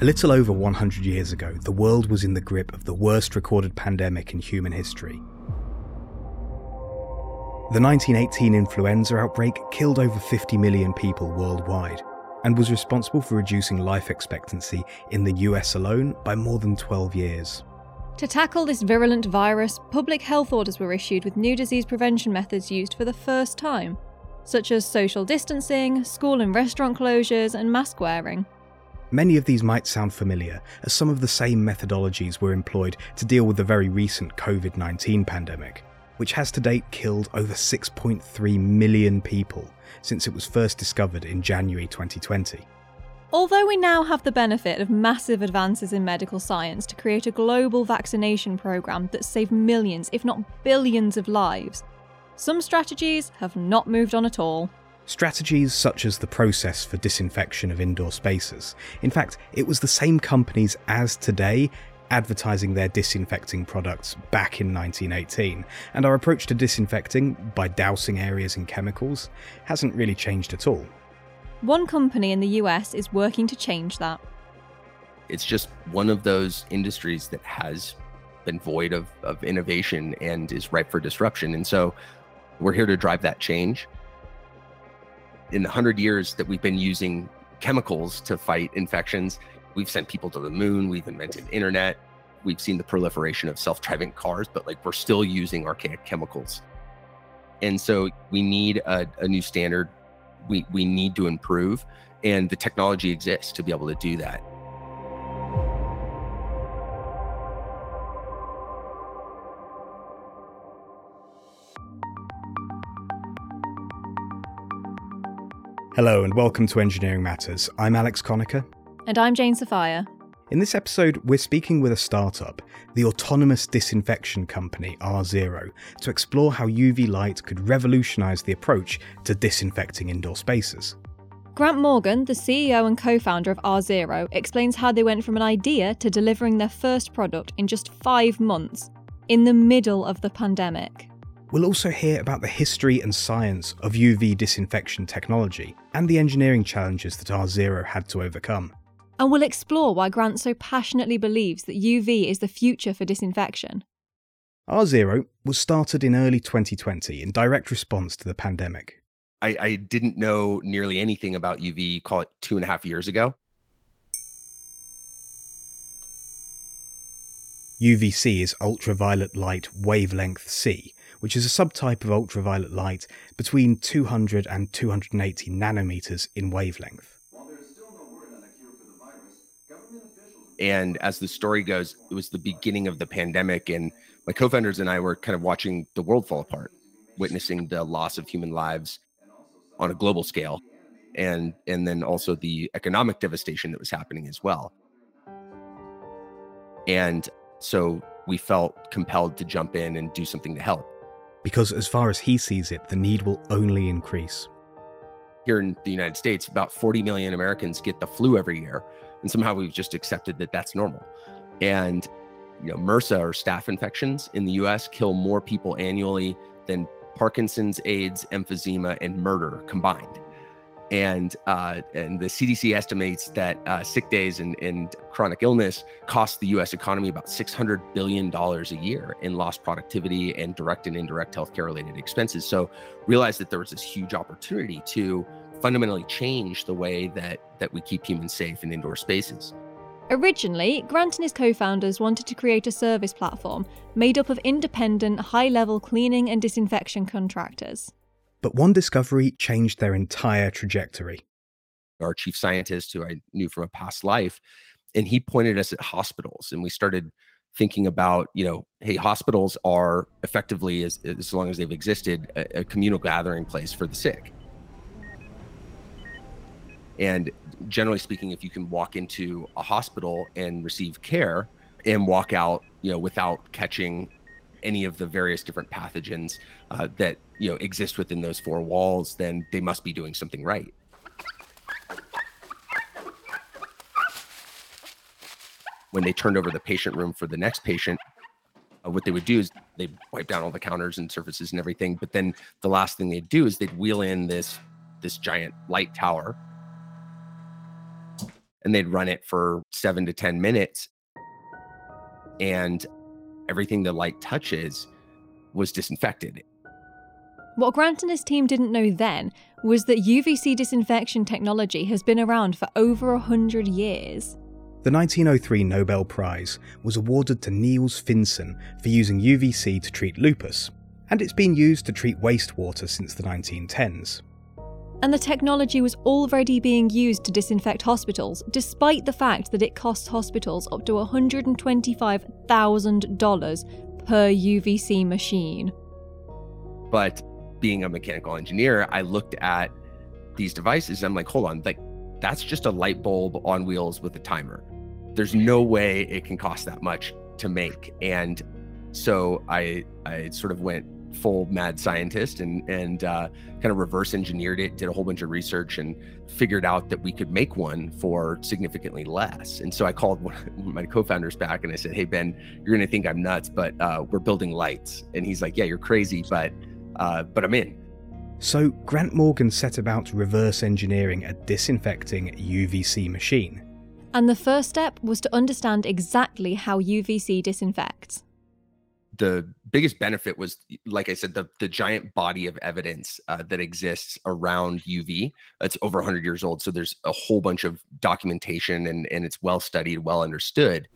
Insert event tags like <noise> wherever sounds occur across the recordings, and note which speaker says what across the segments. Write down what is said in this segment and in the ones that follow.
Speaker 1: A little over 100 years ago, the world was in the grip of the worst recorded pandemic in human history. The 1918 influenza outbreak killed over 50 million people worldwide and was responsible for reducing life expectancy in the US alone by more than 12 years.
Speaker 2: To tackle this virulent virus, public health orders were issued with new disease prevention methods used for the first time, such as social distancing, school and restaurant closures, and mask wearing.
Speaker 1: Many of these might sound familiar, as some of the same methodologies were employed to deal with the very recent COVID 19 pandemic, which has to date killed over 6.3 million people since it was first discovered in January 2020.
Speaker 2: Although we now have the benefit of massive advances in medical science to create a global vaccination program that saved millions, if not billions, of lives, some strategies have not moved on at all.
Speaker 1: Strategies such as the process for disinfection of indoor spaces. In fact, it was the same companies as today advertising their disinfecting products back in 1918, and our approach to disinfecting by dousing areas in chemicals hasn't really changed at all.
Speaker 2: One company in the US is working to change that.
Speaker 3: It's just one of those industries that has been void of, of innovation and is ripe for disruption. And so we're here to drive that change in the 100 years that we've been using chemicals to fight infections, we've sent people to the moon, we've invented internet, we've seen the proliferation of self-driving cars, but like we're still using archaic chemicals. And so we need a, a new standard. We we need to improve, and the technology exists to be able to do that.
Speaker 1: Hello and welcome to Engineering Matters. I'm Alex Conacher.
Speaker 2: And I'm Jane Sophia.
Speaker 1: In this episode, we're speaking with a startup, the autonomous disinfection company R0, to explore how UV light could revolutionise the approach to disinfecting indoor spaces.
Speaker 2: Grant Morgan, the CEO and co founder of R0, explains how they went from an idea to delivering their first product in just five months, in the middle of the pandemic.
Speaker 1: We'll also hear about the history and science of UV disinfection technology and the engineering challenges that R0 had to overcome.
Speaker 2: And we'll explore why Grant so passionately believes that UV is the future for disinfection.
Speaker 1: R0 was started in early 2020 in direct response to the pandemic.
Speaker 3: I, I didn't know nearly anything about UV, call it two and a half years ago.
Speaker 1: UVC is ultraviolet light wavelength C, which is a subtype of ultraviolet light between 200 and 280 nanometers in wavelength.
Speaker 3: And as the story goes, it was the beginning of the pandemic, and my co founders and I were kind of watching the world fall apart, witnessing the loss of human lives on a global scale. And, and then also the economic devastation that was happening as well. And so we felt compelled to jump in and do something to help
Speaker 1: because as far as he sees it, the need will only increase.
Speaker 3: Here in the United States, about 40 million Americans get the flu every year, and somehow we've just accepted that that's normal. And you know, MRSA or staph infections in the US kill more people annually than Parkinson's, AIDS, emphysema, and murder combined and uh, and the CDC estimates that uh, sick days and, and chronic illness cost the U.S. economy about six hundred billion dollars a year in lost productivity and direct and indirect healthcare related expenses. So realize that there was this huge opportunity to fundamentally change the way that that we keep humans safe in indoor spaces.
Speaker 2: Originally, Grant and his co founders wanted to create a service platform made up of independent, high level cleaning and disinfection contractors.
Speaker 1: But one discovery changed their entire trajectory.
Speaker 3: Our chief scientist, who I knew from a past life, and he pointed us at hospitals, and we started thinking about, you know, hey, hospitals are effectively, as, as long as they've existed, a, a communal gathering place for the sick. And generally speaking, if you can walk into a hospital and receive care and walk out, you know, without catching any of the various different pathogens uh, that you know exist within those four walls, then they must be doing something right. When they turned over the patient room for the next patient, uh, what they would do is they wipe down all the counters and surfaces and everything. But then the last thing they'd do is they'd wheel in this this giant light tower and they'd run it for seven to 10 minutes. And everything the light touches was disinfected.
Speaker 2: What Grant and his team didn't know then was that UVC disinfection technology has been around for over 100 years.
Speaker 1: The 1903 Nobel Prize was awarded to Niels Finsen for using UVC to treat lupus, and it's been used to treat wastewater since the 1910s.
Speaker 2: And the technology was already being used to disinfect hospitals, despite the fact that it costs hospitals up to $125,000 per UVC machine.
Speaker 3: But being a mechanical engineer, I looked at these devices. I'm like, hold on, like that's just a light bulb on wheels with a timer. There's no way it can cost that much to make. And so I I sort of went full mad scientist and and uh, kind of reverse engineered it, did a whole bunch of research, and figured out that we could make one for significantly less. And so I called one of my co-founders back and I said, "Hey Ben, you're gonna think I'm nuts, but uh, we're building lights." And he's like, "Yeah, you're crazy, but uh, but I'm in."
Speaker 1: So Grant Morgan set about reverse engineering a disinfecting UVC machine.
Speaker 2: And the first step was to understand exactly how UVC disinfects
Speaker 3: the biggest benefit was like i said the the giant body of evidence uh, that exists around uv it's over 100 years old so there's a whole bunch of documentation and and it's well studied well understood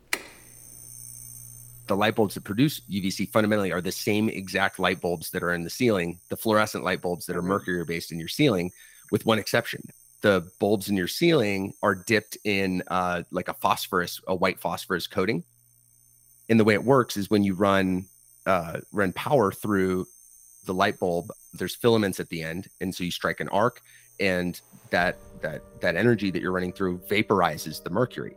Speaker 3: the light bulbs that produce uvc fundamentally are the same exact light bulbs that are in the ceiling the fluorescent light bulbs that are mm-hmm. mercury based in your ceiling with one exception the bulbs in your ceiling are dipped in uh, like a phosphorus a white phosphorus coating and the way it works is when you run uh, run power through the light bulb, there's filaments at the end, and so you strike an arc, and that that that energy that you're running through vaporizes the mercury.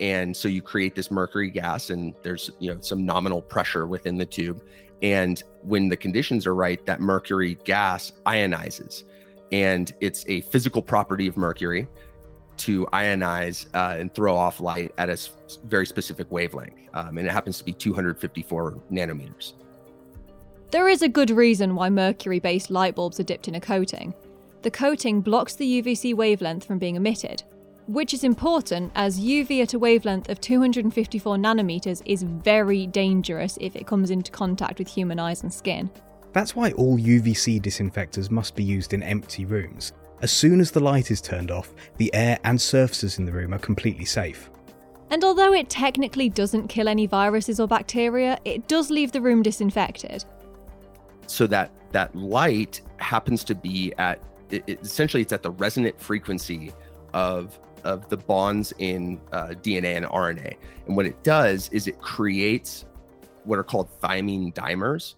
Speaker 3: And so you create this mercury gas, and there's you know some nominal pressure within the tube. And when the conditions are right, that mercury gas ionizes. And it's a physical property of mercury to ionize uh, and throw off light at a very specific wavelength. Um, and it happens to be 254 nanometers.
Speaker 2: There is a good reason why mercury based light bulbs are dipped in a coating. The coating blocks the UVC wavelength from being emitted, which is important as UV at a wavelength of 254 nanometers is very dangerous if it comes into contact with human eyes and skin.
Speaker 1: That's why all UVC disinfectors must be used in empty rooms, as soon as the light is turned off, the air and surfaces in the room are completely safe.
Speaker 2: And although it technically doesn't kill any viruses or bacteria, it does leave the room disinfected.
Speaker 3: So that that light happens to be at it, it, essentially it's at the resonant frequency of of the bonds in uh, DNA and RNA. And what it does is it creates what are called thymine dimers.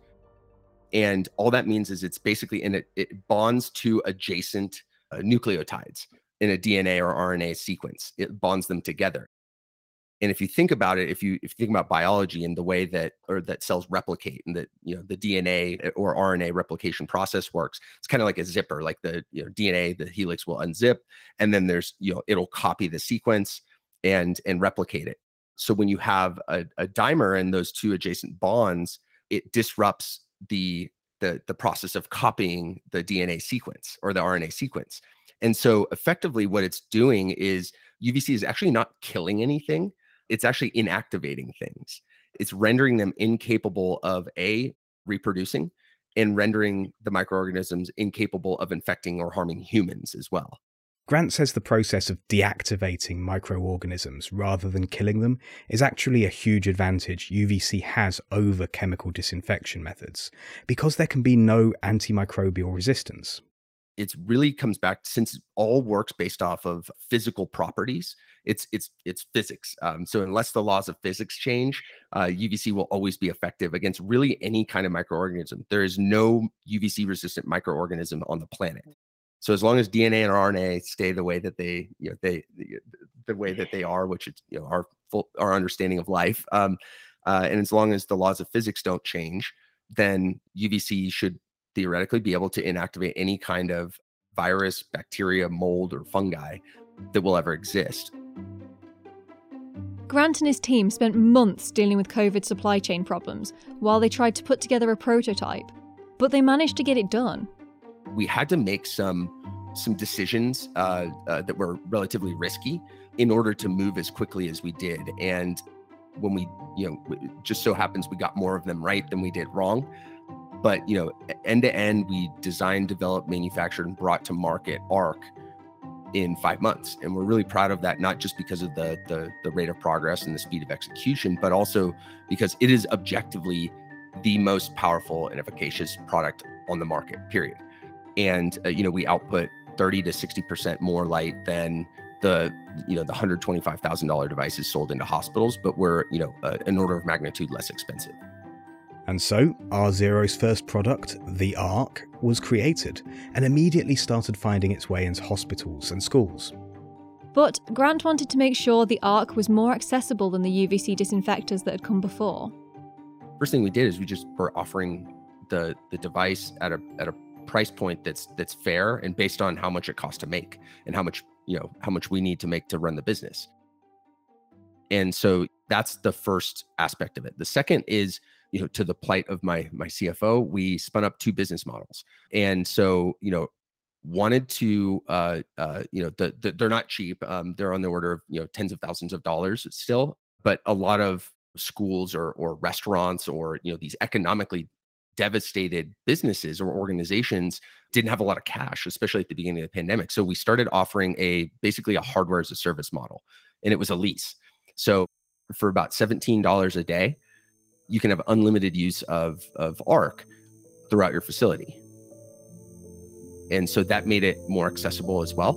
Speaker 3: And all that means is it's basically in it, it bonds to adjacent uh, nucleotides in a DNA or RNA sequence. It bonds them together. And if you think about it, if you if you think about biology and the way that or that cells replicate and that you know the DNA uh, or RNA replication process works, it's kind of like a zipper. Like the you know DNA, the helix will unzip, and then there's you know it'll copy the sequence and and replicate it. So when you have a, a dimer and those two adjacent bonds, it disrupts the the the process of copying the DNA sequence or the RNA sequence. And so effectively what it's doing is UVC is actually not killing anything. It's actually inactivating things. It's rendering them incapable of a reproducing and rendering the microorganisms incapable of infecting or harming humans as well.
Speaker 1: Grant says the process of deactivating microorganisms rather than killing them is actually a huge advantage UVC has over chemical disinfection methods because there can be no antimicrobial resistance.
Speaker 3: It really comes back since all works based off of physical properties. It's it's it's physics. Um, so unless the laws of physics change, uh, UVC will always be effective against really any kind of microorganism. There is no UVC resistant microorganism on the planet. So as long as DNA and RNA stay the way that they, you know, they the, the way that they are, which is you know our full our understanding of life, um, uh, and as long as the laws of physics don't change, then UVC should theoretically be able to inactivate any kind of virus, bacteria, mold, or fungi that will ever exist.
Speaker 2: Grant and his team spent months dealing with COVID supply chain problems while they tried to put together a prototype, but they managed to get it done
Speaker 3: we had to make some some decisions uh, uh, that were relatively risky in order to move as quickly as we did. And when we, you know, just so happens we got more of them right than we did wrong. But you know, end to end, we designed, developed, manufactured, and brought to market ARC in five months, and we're really proud of that. Not just because of the the, the rate of progress and the speed of execution, but also because it is objectively the most powerful and efficacious product on the market. Period. And uh, you know, we output 30 to 60 percent more light than the you know the hundred twenty five thousand dollar devices sold into hospitals, but we're you know uh, an order of magnitude less expensive.
Speaker 1: And so, R Zero's first product, the Arc, was created and immediately started finding its way into hospitals and schools.
Speaker 2: But Grant wanted to make sure the Arc was more accessible than the UVC disinfectors that had come before.
Speaker 3: First thing we did is we just were offering the the device at a at a price point that's that's fair and based on how much it costs to make and how much you know how much we need to make to run the business. And so that's the first aspect of it. The second is you know to the plight of my my cfo we spun up two business models. And so you know wanted to uh uh you know the, the they're not cheap um they're on the order of you know tens of thousands of dollars still but a lot of schools or or restaurants or you know these economically devastated businesses or organizations didn't have a lot of cash especially at the beginning of the pandemic. So we started offering a basically a hardware as a service model and it was a lease. So for about $17 a day you can have unlimited use of, of ARC throughout your facility. And so that made it more accessible as well.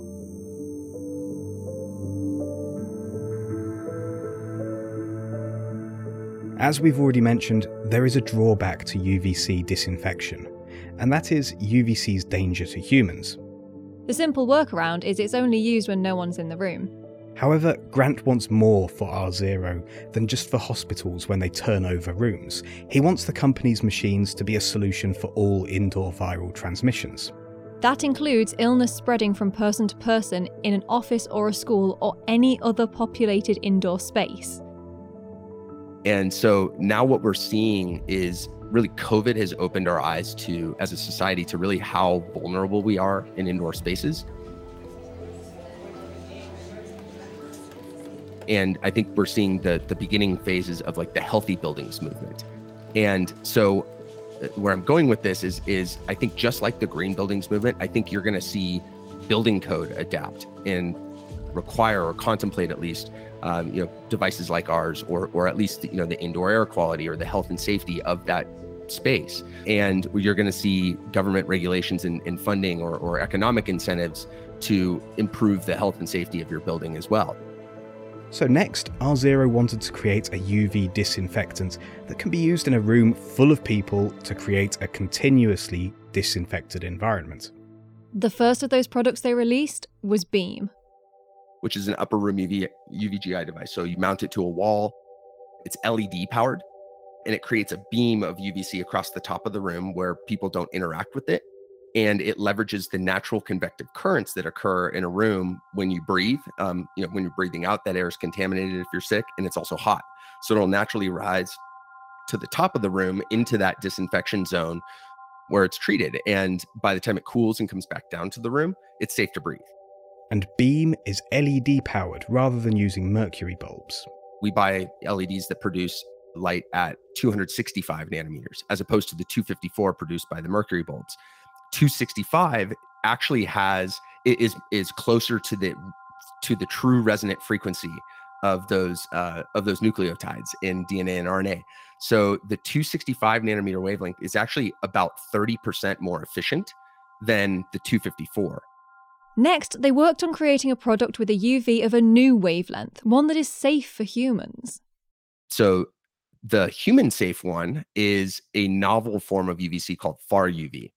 Speaker 1: As we've already mentioned, there is a drawback to UVC disinfection, and that is UVC's danger to humans.
Speaker 2: The simple workaround is it's only used when no one's in the room.
Speaker 1: However, Grant wants more for R0 than just for hospitals when they turn over rooms. He wants the company's machines to be a solution for all indoor viral transmissions.
Speaker 2: That includes illness spreading from person to person in an office or a school or any other populated indoor space.
Speaker 3: And so now what we're seeing is really COVID has opened our eyes to, as a society, to really how vulnerable we are in indoor spaces. And I think we're seeing the the beginning phases of like the healthy buildings movement. And so uh, where I'm going with this is is I think just like the green buildings movement, I think you're going to see building code adapt and require or contemplate at least um, you know devices like ours or or at least you know the indoor air quality or the health and safety of that space and you're going to see government regulations and, and funding or, or economic incentives to improve the health and safety of your building as well
Speaker 1: so next, R0 wanted to create a UV disinfectant that can be used in a room full of people to create a continuously disinfected environment.
Speaker 2: The first of those products they released was Beam,
Speaker 3: which is an upper room UV, UVGI device. So you mount it to a wall, it's LED powered, and it creates a beam of UVC across the top of the room where people don't interact with it and it leverages the natural convective currents that occur in a room when you breathe. Um, you know, when you're breathing out, that air is contaminated if you're sick, and it's also hot, so it'll naturally rise to the top of the room into that disinfection zone where it's treated. And by the time it cools and comes back down to the room, it's safe to breathe.
Speaker 1: And Beam is LED powered rather than using mercury bulbs.
Speaker 3: We buy LEDs that produce light at 265 nanometers as opposed to the 254 produced by the mercury bulbs. 265 actually has is is closer to the to the true resonant frequency of those uh, of those nucleotides in DNA and RNA. So the 265 nanometer wavelength is actually about 30% more efficient than the 254.
Speaker 2: Next, they worked on creating a product with a UV of a new wavelength, one that is safe for humans.
Speaker 3: So the human safe one is a novel form of UVC called far UV.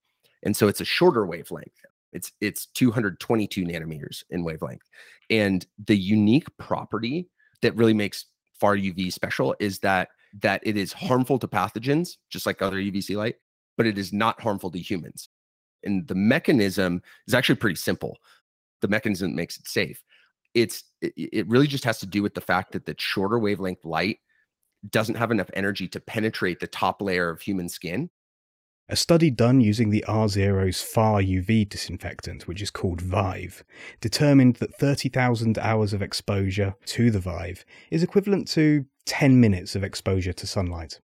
Speaker 3: And so it's a shorter wavelength. It's it's 222 nanometers in wavelength. And the unique property that really makes far UV special is that that it is harmful to pathogens, just like other UVC light, but it is not harmful to humans. And the mechanism is actually pretty simple. The mechanism that makes it safe. It's it, it really just has to do with the fact that the shorter wavelength light doesn't have enough energy to penetrate the top layer of human skin
Speaker 1: A study done using the R0's far UV disinfectant, which is called Vive, determined that 30,000 hours of exposure to the Vive is equivalent to 10 minutes of exposure to sunlight.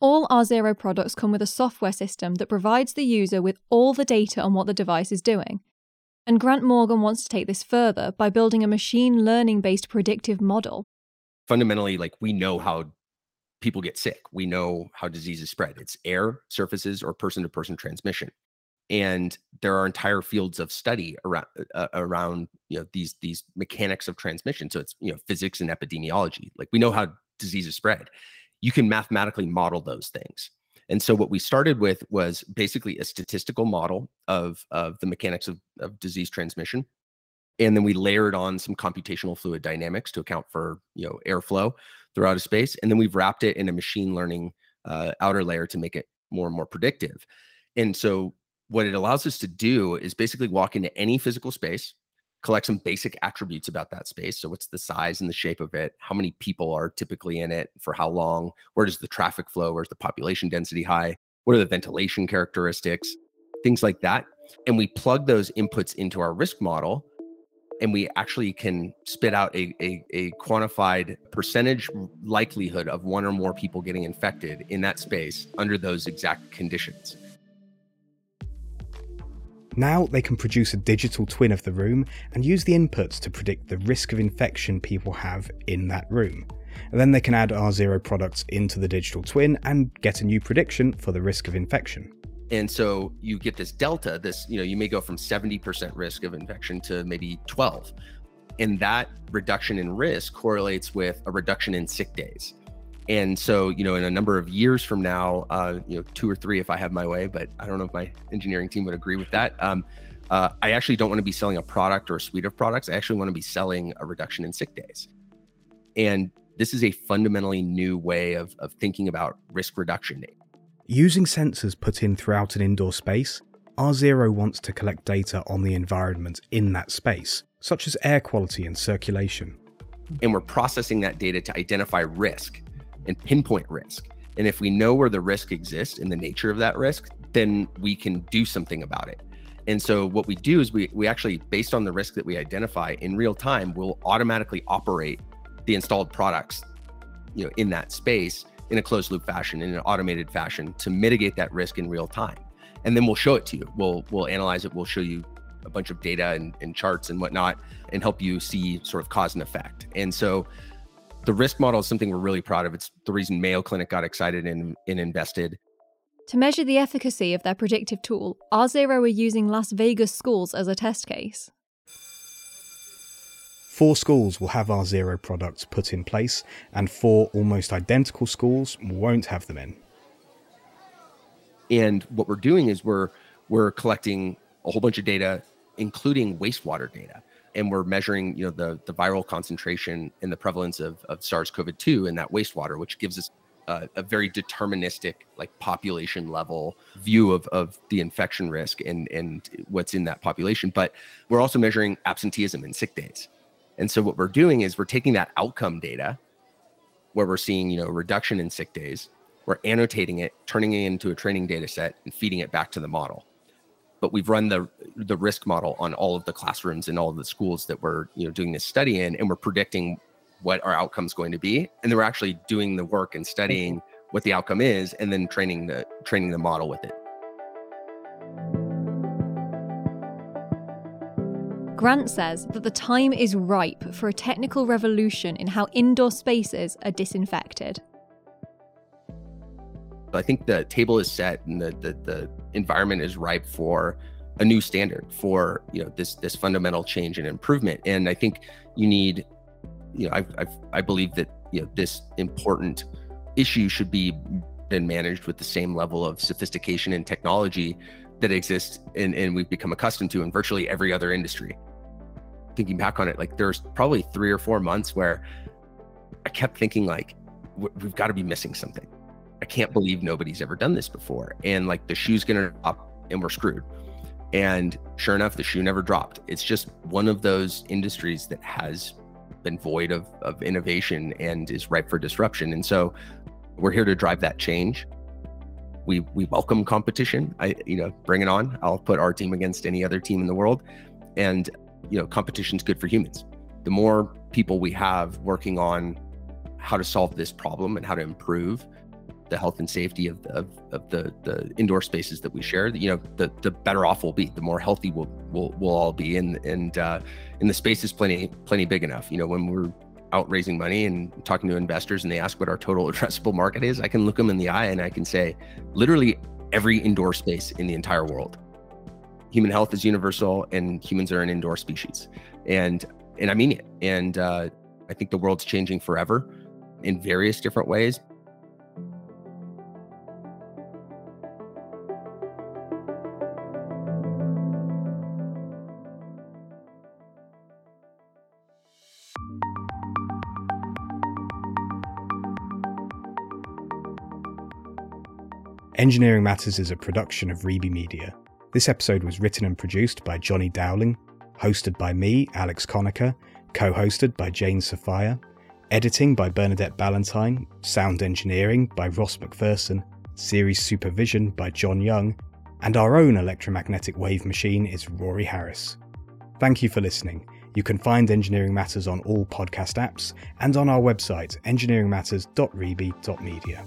Speaker 2: All R0 products come with a software system that provides the user with all the data on what the device is doing. And Grant Morgan wants to take this further by building a machine learning based predictive model.
Speaker 3: Fundamentally, like we know how people get sick. We know how diseases spread. It's air, surfaces, or person to person transmission. And there are entire fields of study around uh, around you know these these mechanics of transmission. So it's you know physics and epidemiology. Like we know how diseases spread. You can mathematically model those things. And so what we started with was basically a statistical model of of the mechanics of, of disease transmission. And then we layered on some computational fluid dynamics to account for you know airflow throughout a space. And then we've wrapped it in a machine learning uh, outer layer to make it more and more predictive. And so what it allows us to do is basically walk into any physical space, collect some basic attributes about that space. So what's the size and the shape of it? How many people are typically in it? For how long? Where does the traffic flow? Where's the population density high? What are the ventilation characteristics? Things like that. And we plug those inputs into our risk model and we actually can spit out a, a, a, quantified percentage likelihood of one or more people getting infected in that space under those exact conditions.
Speaker 1: Now they can produce a digital twin of the room and use the inputs to predict the risk of infection people have in that room. And then they can add R0 products into the digital twin and get a new prediction for the risk of infection.
Speaker 3: And so you get this delta, this, you know, you may go from 70% risk of infection to maybe 12. And that reduction in risk correlates with a reduction in sick days. And so, you know, in a number of years from now, uh, you know, two or three if I have my way, but I don't know if my engineering team would agree with that. Um, uh, I actually don't want to be selling a product or a suite of products. I actually want to be selling a reduction in sick days. And this is a fundamentally new way of, of thinking about risk reduction.
Speaker 1: Using sensors put in throughout an indoor space, R0 wants to collect data on the environment in that space, such as air quality and circulation.
Speaker 3: And we're processing that data to identify risk and pinpoint risk. And if we know where the risk exists and the nature of that risk, then we can do something about it. And so what we do is we we actually based on the risk that we identify in real time, we'll automatically operate the installed products, you know, in that space in a closed loop fashion, in an automated fashion to mitigate that risk in real time. And then we'll show it to you. We'll we'll analyze it. We'll show you a bunch of data and, and charts and whatnot and help you see sort of cause and effect. And so the risk model is something we're really proud of. It's the reason Mayo Clinic got excited and, and invested.
Speaker 2: To measure the efficacy of their predictive tool, R0 are using Las Vegas schools as a test case.
Speaker 1: Four schools will have R0 products put in place, and four almost identical schools won't have them in.
Speaker 3: And what we're doing is we're we're collecting a whole bunch of data, including wastewater data, and we're measuring you know the the viral concentration and the prevalence of, of SARS-CoV-2 in that wastewater, which gives us a, a very deterministic like population level view of, of the infection risk and and what's in that population. But we're also measuring absenteeism and sick days. And so what we're doing is we're taking that outcome data where we're seeing, you know, reduction in sick days, we're annotating it, turning it into a training data set and feeding it back to the model. But we've run the the risk model on all of the classrooms and all of the schools that we're, you know, doing this study in and we're predicting what our outcome is going to be. And then we're actually doing the work and studying what the outcome is and then training the training the model with it.
Speaker 2: Grant says that the time is ripe for a technical revolution in how indoor spaces are disinfected.
Speaker 3: I think the table is set and the, the, the environment is ripe for a new standard for you know this this fundamental change and improvement. And I think you need, you know, I I, I believe that you know this important issue should be been managed with the same level of sophistication and technology that exists and, and we've become accustomed to in virtually every other industry thinking back on it, like there's probably three or four months where I kept thinking like, we've got to be missing something. I can't believe nobody's ever done this before. And like the shoe's gonna drop and we're screwed. And sure enough, the shoe never dropped. It's just one of those industries that has been void of, of innovation and is ripe for disruption. And so we're here to drive that change. we we welcome competition. I you know bring it on. I'll put our team against any other team in the world, and you know competition's good for humans. The more people we have working on how to solve this problem and how to improve the health and safety of, of, of the, the indoor spaces that we share, you know, the, the better off we'll be, the more healthy we'll, we'll, we'll all be. And, and, uh, and the space is plenty, plenty big enough. You know, when we're out raising money and talking to investors and they ask what our total <laughs> addressable market is, I can look them in the eye and I can say literally every indoor space in the entire world. Human health is universal and humans are an indoor species. And and I mean it. And uh, I think the world's changing forever in various different ways.
Speaker 1: Engineering Matters is a production of Reby Media. This episode was written and produced by Johnny Dowling, hosted by me, Alex Conacher, co hosted by Jane Sophia, editing by Bernadette Ballantyne, sound engineering by Ross McPherson, series supervision by John Young, and our own electromagnetic wave machine is Rory Harris. Thank you for listening. You can find Engineering Matters on all podcast apps and on our website, engineeringmatters.reby.media.